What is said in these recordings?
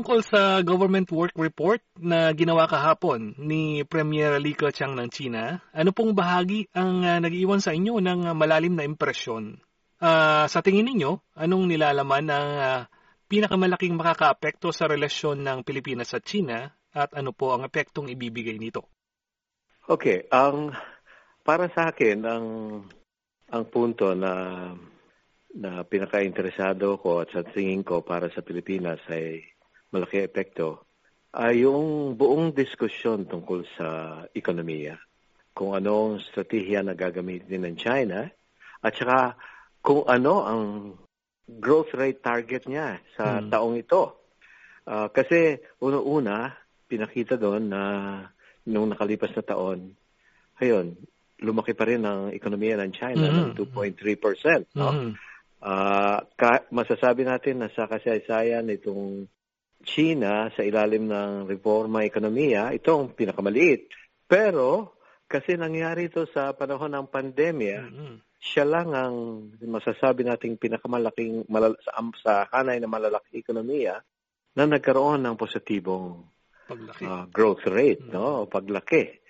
tungkol sa government work report na ginawa kahapon ni Premier Li Keqiang ng China, ano pong bahagi ang uh, nag-iwan sa inyo ng uh, malalim na impresyon? Uh, sa tingin ninyo, anong nilalaman ang uh, pinakamalaking makakaapekto sa relasyon ng Pilipinas at China at ano po ang epektong ibibigay nito? Okay, ang para sa akin ang ang punto na na pinaka-interesado ko at sa tingin ko para sa Pilipinas ay malaki epekto ay yung buong diskusyon tungkol sa ekonomiya. Kung anong strategiya na gagamitin ng China at saka kung ano ang growth rate target niya sa hmm. taong ito. Uh, kasi una-una, pinakita doon na nung nakalipas na taon, ayun, lumaki pa rin ang ekonomiya ng China mm-hmm. ng 2.3%. No? Mm-hmm. Uh, ka- masasabi natin na sa kasaysayan itong China sa ilalim ng reforma ekonomiya, ito ang pinakamaliit. Pero kasi nangyari ito sa panahon ng pandemya, mm-hmm. siya lang ang masasabi nating pinakamalaking malal- sa, sa hanay na malalaki ekonomiya na nagkaroon ng positibong paglaki. Uh, growth rate, mm-hmm. no? Paglaki.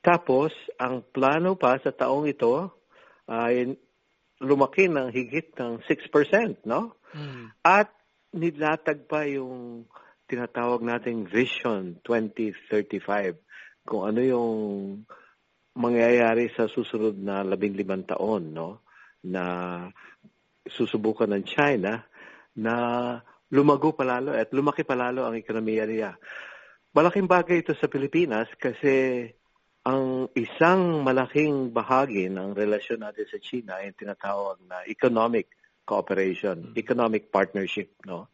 Tapos, ang plano pa sa taong ito ay lumaki ng higit ng 6%, no? Mm. At nilatag pa yung tinatawag nating Vision 2035 kung ano yung mangyayari sa susunod na labing limang taon, no? Na susubukan ng China na lumago palalo at lumaki palalo ang ekonomiya niya. Malaking bagay ito sa Pilipinas kasi ang isang malaking bahagi ng relasyon natin sa China ay tinatawag na economic cooperation, hmm. economic partnership, no?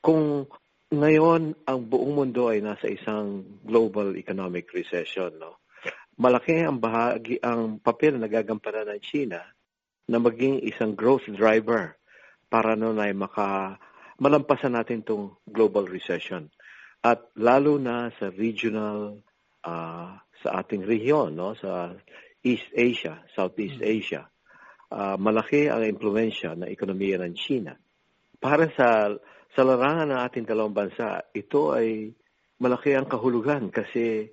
Kung ngayon ang buong mundo ay nasa isang global economic recession, no? Malaki ang bahagi ang papel na gagampanan ng China na maging isang growth driver para noon ay maka malampasan natin tong global recession. At lalo na sa regional uh, sa ating rehiyon, no, sa East Asia, Southeast mm-hmm. Asia. Uh, malaki ang impluensya ng ekonomiya ng China. Para sa sa larangan ng ating dalawang bansa, ito ay malaki ang kahulugan kasi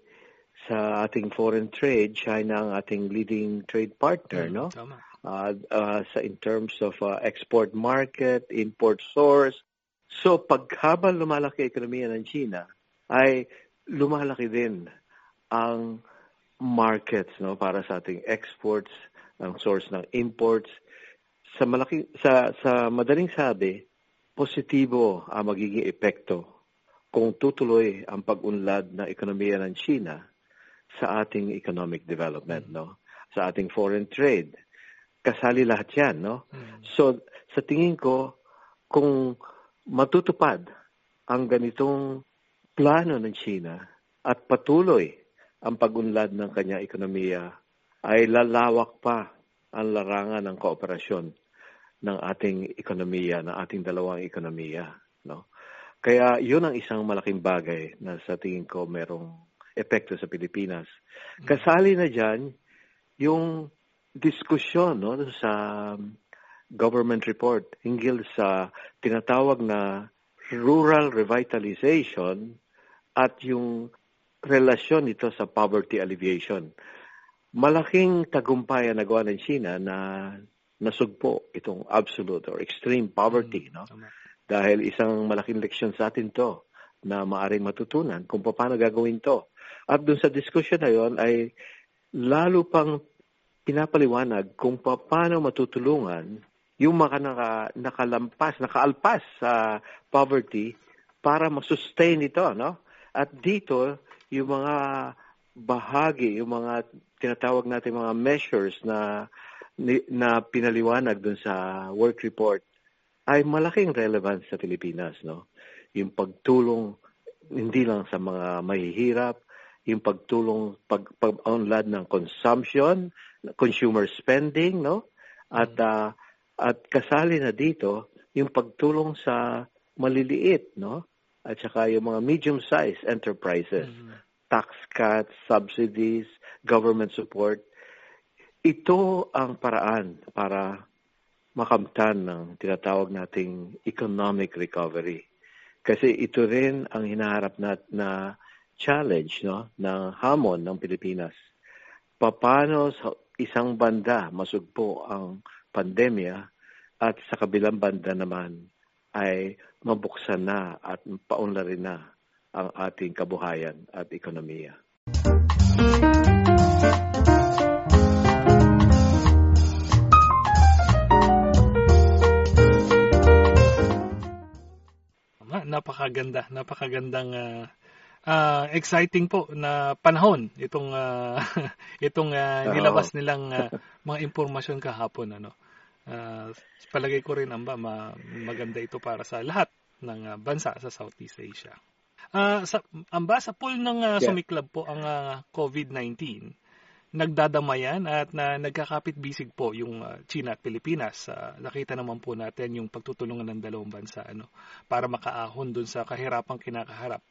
sa ating foreign trade, China ang ating leading trade partner, mm, no? Tama. Uh, uh, sa in terms of uh, export market, import source. So paghabang lumalaki ang ekonomiya ng China, ay lumalaki din ang markets no para sa ating exports, ang source ng imports. Sa malaki sa sa madaling sabi, positibo ang magiging epekto kung tutuloy ang pag-unlad ng ekonomiya ng China sa ating economic development, no? Sa ating foreign trade. Kasali lahat 'yan, no? Mm. So sa tingin ko kung matutupad ang ganitong plano ng China at patuloy ang pagunlad ng kanya ekonomiya ay lalawak pa ang larangan ng kooperasyon ng ating ekonomiya, ng ating dalawang ekonomiya. No? Kaya yun ang isang malaking bagay na sa tingin ko merong epekto sa Pilipinas. Kasali na dyan yung diskusyon no, sa government report hinggil sa tinatawag na rural revitalization at yung relasyon nito sa poverty alleviation. Malaking tagumpay ang nagawa ng China na nasugpo itong absolute or extreme poverty. Mm, no? Dahil isang malaking leksyon sa atin to na maaring matutunan kung paano gagawin to. At dun sa diskusyon na yon ay lalo pang pinapaliwanag kung paano matutulungan yung mga naka, nakalampas, nakaalpas sa poverty para masustain ito, no? At dito, yung mga bahagi, yung mga tinatawag natin mga measures na na pinaliwanag dun sa work report ay malaking relevance sa Pilipinas, no? Yung pagtulong hindi lang sa mga mahihirap, yung pagtulong pag pag-unlad ng consumption, consumer spending, no? At uh, at kasali na dito yung pagtulong sa maliliit, no? at saka yung mga medium-sized enterprises, mm-hmm. Tax cuts, subsidies, government support. Ito ang paraan para makamtan ng tinatawag nating economic recovery. Kasi ito rin ang hinaharap na, na challenge no, ng hamon ng Pilipinas. Paano sa isang banda masugpo ang pandemya at sa kabilang banda naman ay mabuksan na at paunlarin na ang ating kabuhayan at ekonomiya. napakaganda, napakagandang uh, uh, exciting po na panahon itong uh, itong uh, nilabas nilang uh, mga impormasyon kahapon ano. Uh, palagay ko rin amba ma, maganda ito para sa lahat ng uh, bansa sa Southeast Asia. Uh, sa amba sa pool ng uh, sumiklab po ang uh, COVID-19 nagdadamayan at na nagkakapit-bisig po yung uh, China at Pilipinas. Uh, nakita naman po natin yung pagtutulungan ng dalawang bansa ano para makaahon dun sa kahirapang kinakaharap.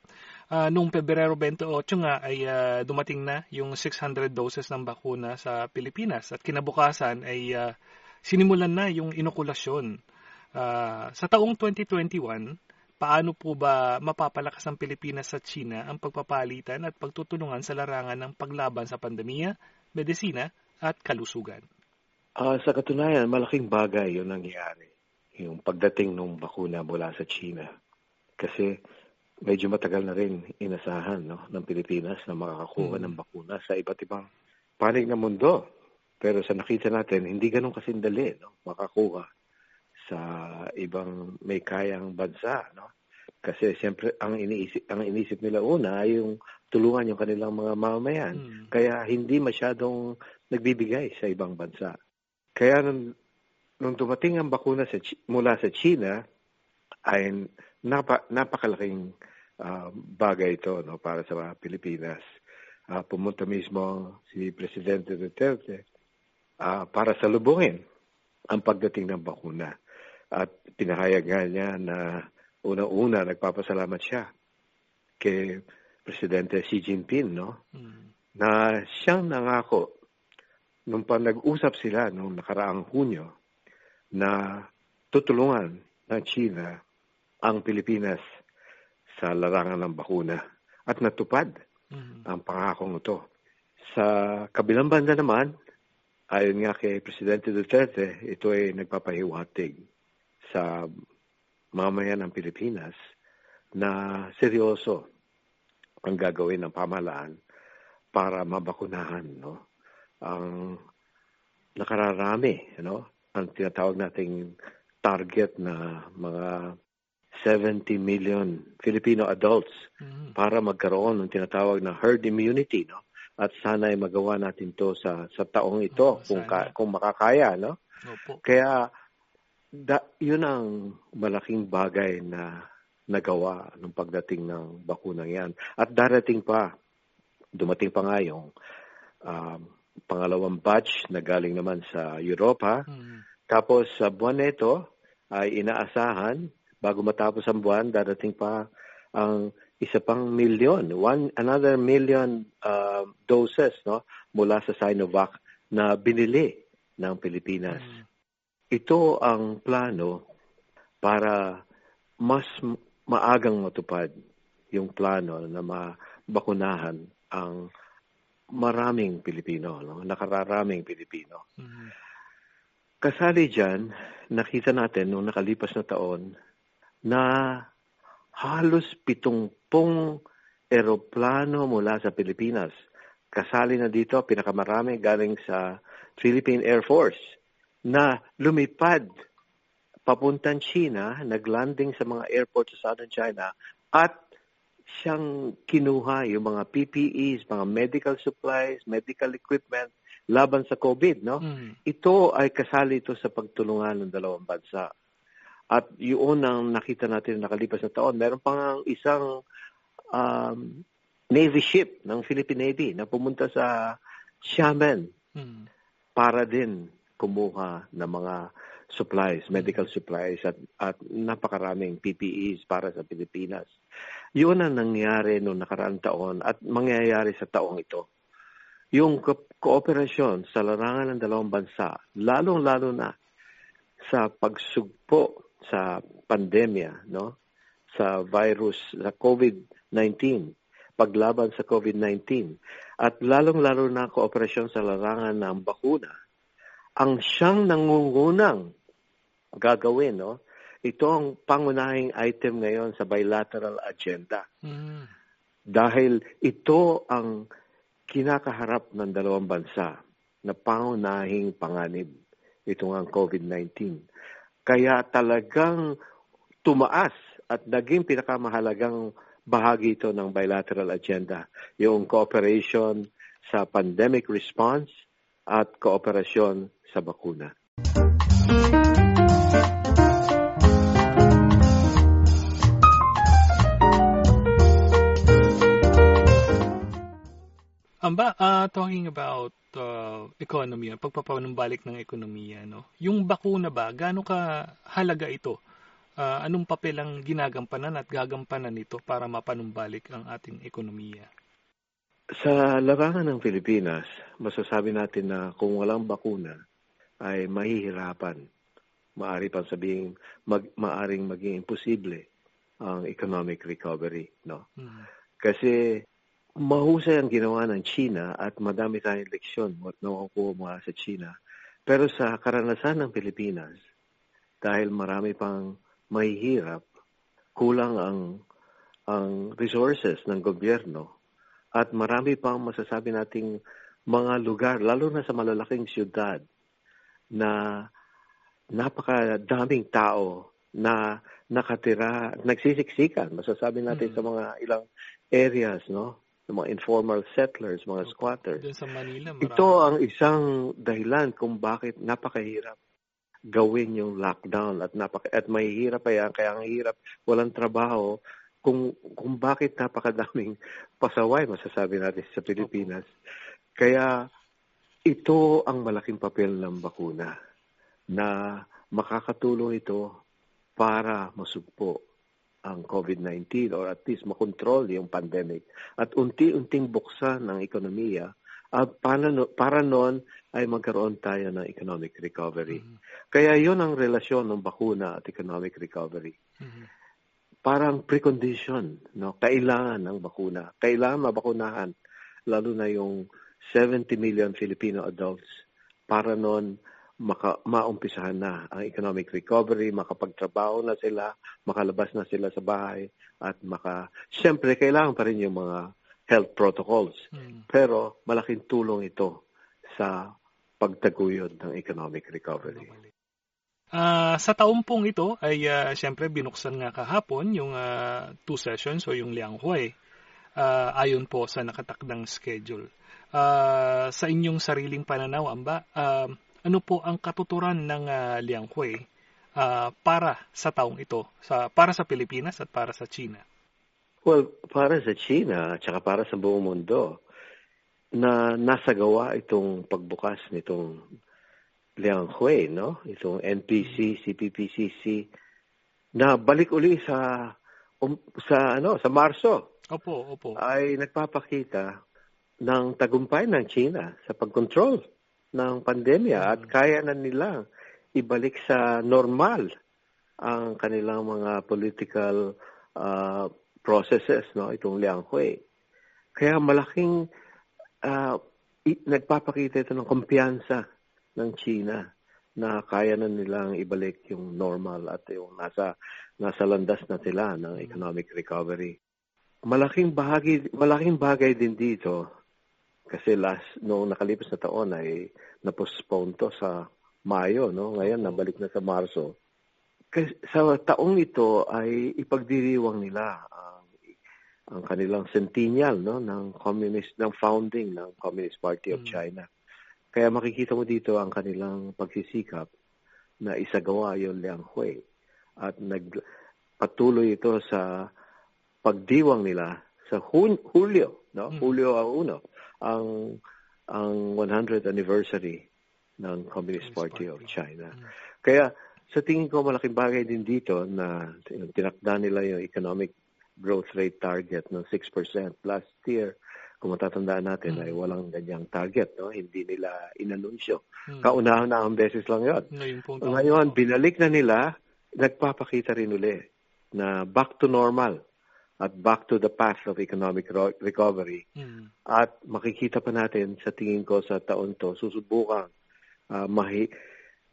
Uh, noong Pebrero 28 nga ay uh, dumating na yung 600 doses ng bakuna sa Pilipinas at kinabukasan ay uh, sinimulan na yung inokulasyon. Uh, sa taong 2021, paano po ba mapapalakas ang Pilipinas sa China ang pagpapalitan at pagtutulungan sa larangan ng paglaban sa pandemya, medisina at kalusugan? Uh, sa katunayan, malaking bagay yung nangyari. Yung pagdating ng bakuna mula sa China. Kasi medyo matagal na rin inasahan no, ng Pilipinas na makakakuha hmm. ng bakuna sa iba't ibang panig ng mundo. Pero sa nakita natin, hindi ganun kasindali no, makakuha sa ibang may kayang bansa, no? Kasi siyempre ang iniisip ang iniisip nila una ay yung tulungan yung kanilang mga mamamayan. Hmm. Kaya hindi masyadong nagbibigay sa ibang bansa. Kaya nung, nung dumating ang bakuna sa mula sa China ay napa, napakalaking uh, bagay ito no para sa mga Pilipinas. Uh, pumunta mismo si Presidente Duterte uh, para salubungin ang pagdating ng bakuna. At pinahayag nga niya na unang-una nagpapasalamat siya kay Presidente Xi Jinping, no? Mm. Na siyang nangako nung pa nag-usap sila nung nakaraang Hunyo na tutulungan ng China ang Pilipinas sa larangan ng bakuna at natupad mm. ang pangakong ito. Sa kabilang banda naman, ayon nga kay Presidente Duterte, ito ay nagpapahiwatig sa mamayan ng Pilipinas na seryoso ang gagawin ng pamahalaan para mabakunahan no? Ang nakararami no? Ang tinatawag nating target na mga 70 million Filipino adults mm-hmm. para magkaroon ng tinatawag na herd immunity no? At sana ay magawa natin to sa sa taong ito oh, kung ka, kung makakaya no? Opo. kaya da, yun ang malaking bagay na nagawa nung pagdating ng bakunang yan. At darating pa, dumating pa nga yung um, pangalawang batch na galing naman sa Europa. Mm. Tapos sa buwan nito ay inaasahan, bago matapos ang buwan, darating pa ang isa pang milyon, one, another million uh, doses no, mula sa Sinovac na binili ng Pilipinas. Mm. Ito ang plano para mas maagang matupad yung plano na mabakunahan ang maraming Pilipino, no? nakararaming Pilipino. Mm-hmm. Kasali dyan, nakita natin noong nakalipas na taon na halos pitungpong eroplano mula sa Pilipinas. Kasali na dito, pinakamarami galing sa Philippine Air Force na lumipad papuntang China, naglanding sa mga airport sa Southern China at siyang kinuha yung mga PPEs, mga medical supplies, medical equipment laban sa COVID, no? Mm. Ito ay kasali ito sa pagtulungan ng dalawang bansa. At yun ang nakita natin nakalipas na taon. Meron pang isang um, Navy ship ng Philippine Navy na pumunta sa Xiamen mm. para din kumuha ng mga supplies, medical supplies at, at napakaraming PPEs para sa Pilipinas. Yun ang nangyari noong nakaraang taon at mangyayari sa taong ito. Yung ko- kooperasyon sa larangan ng dalawang bansa, lalong-lalo na sa pagsugpo sa pandemya, no? sa virus, sa COVID-19, paglaban sa COVID-19, at lalong-lalo na kooperasyon sa larangan ng bakuna, ang siyang nangungunang gagawin, no? Ito ang pangunahing item ngayon sa bilateral agenda. Mm. Dahil ito ang kinakaharap ng dalawang bansa na pangunahing panganib. Ito ang COVID-19. Kaya talagang tumaas at naging pinakamahalagang bahagi ito ng bilateral agenda, yung cooperation sa pandemic response at kooperasyon sa bakuna. Amba, uh, talking about uh, economy, pagpapanumbalik ng ekonomiya, no? Yung bakuna ba, gaano ka halaga ito? Uh, anong papel ang ginagampanan at gagampanan nito para mapanumbalik ang ating ekonomiya? Sa larangan ng Pilipinas, masasabi natin na kung walang bakuna, ay mahihirapan. Maari pang sabihin, mag, maaring maging imposible ang economic recovery. No? Mm-hmm. Kasi mahusay ang ginawa ng China at madami tayong leksyon na nakukuha mula sa China. Pero sa karanasan ng Pilipinas, dahil marami pang mahihirap, kulang ang ang resources ng gobyerno at marami pang masasabi nating mga lugar, lalo na sa malalaking siyudad, na napakadaming tao na nakatira, nagsisiksikan, masasabi natin mm. sa mga ilang areas, no? ng mga informal settlers, mga squatters. Doon sa Manila, marami. Ito ang isang dahilan kung bakit napakahirap gawin yung lockdown at napaka at mahihirap pa yan kaya ang hirap walang trabaho kung kung bakit napakadaming pasaway masasabi natin sa Pilipinas. Kaya ito ang malaking papel ng bakuna na makakatulong ito para masugpo ang COVID-19 or at least makontrol yung pandemic at unti-unting buksan ng ekonomiya at para, para noon ay magkaroon tayo ng economic recovery. Mm-hmm. Kaya yon ang relasyon ng bakuna at economic recovery. Mm-hmm. Parang precondition, no? kailangan ng bakuna. Kailangan mabakunahan, lalo na yung 70 million Filipino adults para noon maka, maumpisahan na ang economic recovery, makapagtrabaho na sila, makalabas na sila sa bahay, at maka... Siyempre, kailangan pa rin yung mga health protocols. Hmm. Pero malaking tulong ito sa pagtaguyod ng economic recovery. Uh, sa taong pong ito ay uh, siyempre binuksan nga kahapon yung uh, two sessions o yung Lianghui uh, ayon po sa nakatakdang schedule. Uh, sa inyong sariling pananaw, amba, uh, ano po ang katuturan ng uh, Liang Hui uh, para sa taong ito, sa, para sa Pilipinas at para sa China? Well, para sa China at saka para sa buong mundo, na nasagawa itong pagbukas nitong Liang Hui, no? Itong NPC, CPPCC, na balik uli sa um, sa ano sa Marso. Opo, opo. Ay nagpapakita ng tagumpay ng China sa pagkontrol ng pandemya at mm. kaya na nila ibalik sa normal ang kanilang mga political uh, processes no itong Liang Hui. Kaya malaking uh, i- nagpapakita ito ng kumpiyansa ng China na kaya na nilang ibalik yung normal at yung nasa nasa landas na sila ng economic recovery. Malaking bahagi malaking bagay din dito kasi last noong nakalipas na taon ay na-postpone to sa Mayo, no? Ngayon nabalik na sa Marso. Kasi sa taong ito ay ipagdiriwang nila ang ang kanilang centennial no ng communist ng founding ng Communist Party of mm. China. Kaya makikita mo dito ang kanilang pagsisikap na isagawa yung Liang Hui at nagpatuloy ito sa pagdiwang nila sa Hulyo, no? Mm. Hulyo ang uno ang ang 100th anniversary ng Communist Party of China. Mm. Kaya sa tingin ko malaking bagay din dito na tinakda nila yung economic growth rate target ng 6%. Last year, kung matatandaan natin, mm. ay walang ganyang target. No? Hindi nila inanunsyo. Mm. Kaunahan na ang beses lang yun. Ngayon, Ngayon binalik na nila, nagpapakita rin uli na back to normal at back to the path of economic ro- recovery. Mm. At makikita pa natin sa tingin ko sa taon to, susubukang uh, mahi,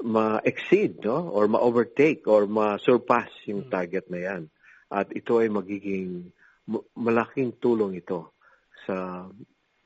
ma-exceed no? or ma-overtake or ma-surpass yung Mm. target na yan. At ito ay magiging malaking tulong ito sa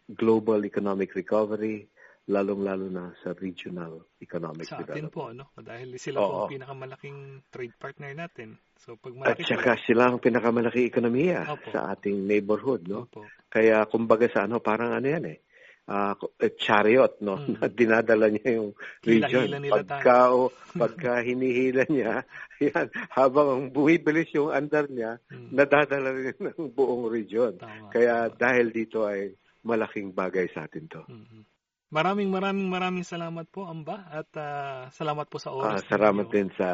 global economic recovery, lalong-lalo na sa regional economic Sa atin development. po, no? Dahil sila po Oo. ang pinakamalaking trade partner natin. So, pag At malaki saka sila ang pinakamalaki ekonomiya Opo. sa ating neighborhood, no? Opo. Kaya kumbaga sa ano, parang ano yan eh, ah, eh, chariot, no? Mm. Na dinadala niya yung region. Hila-hila nila Pagka, o, pagka hinihila niya, yan, habang bumibilis yung andar niya, Mm. nadadala rin ng buong region. Tama. Kaya dahil dito ay malaking bagay sa atin to. Mhm. Maraming maraming maraming salamat po, Amba. At ah, salamat po sa Ah, oras. salamat ninyo. din sa,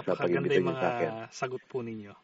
sa niyo mga sa akin. sagot po ninyo.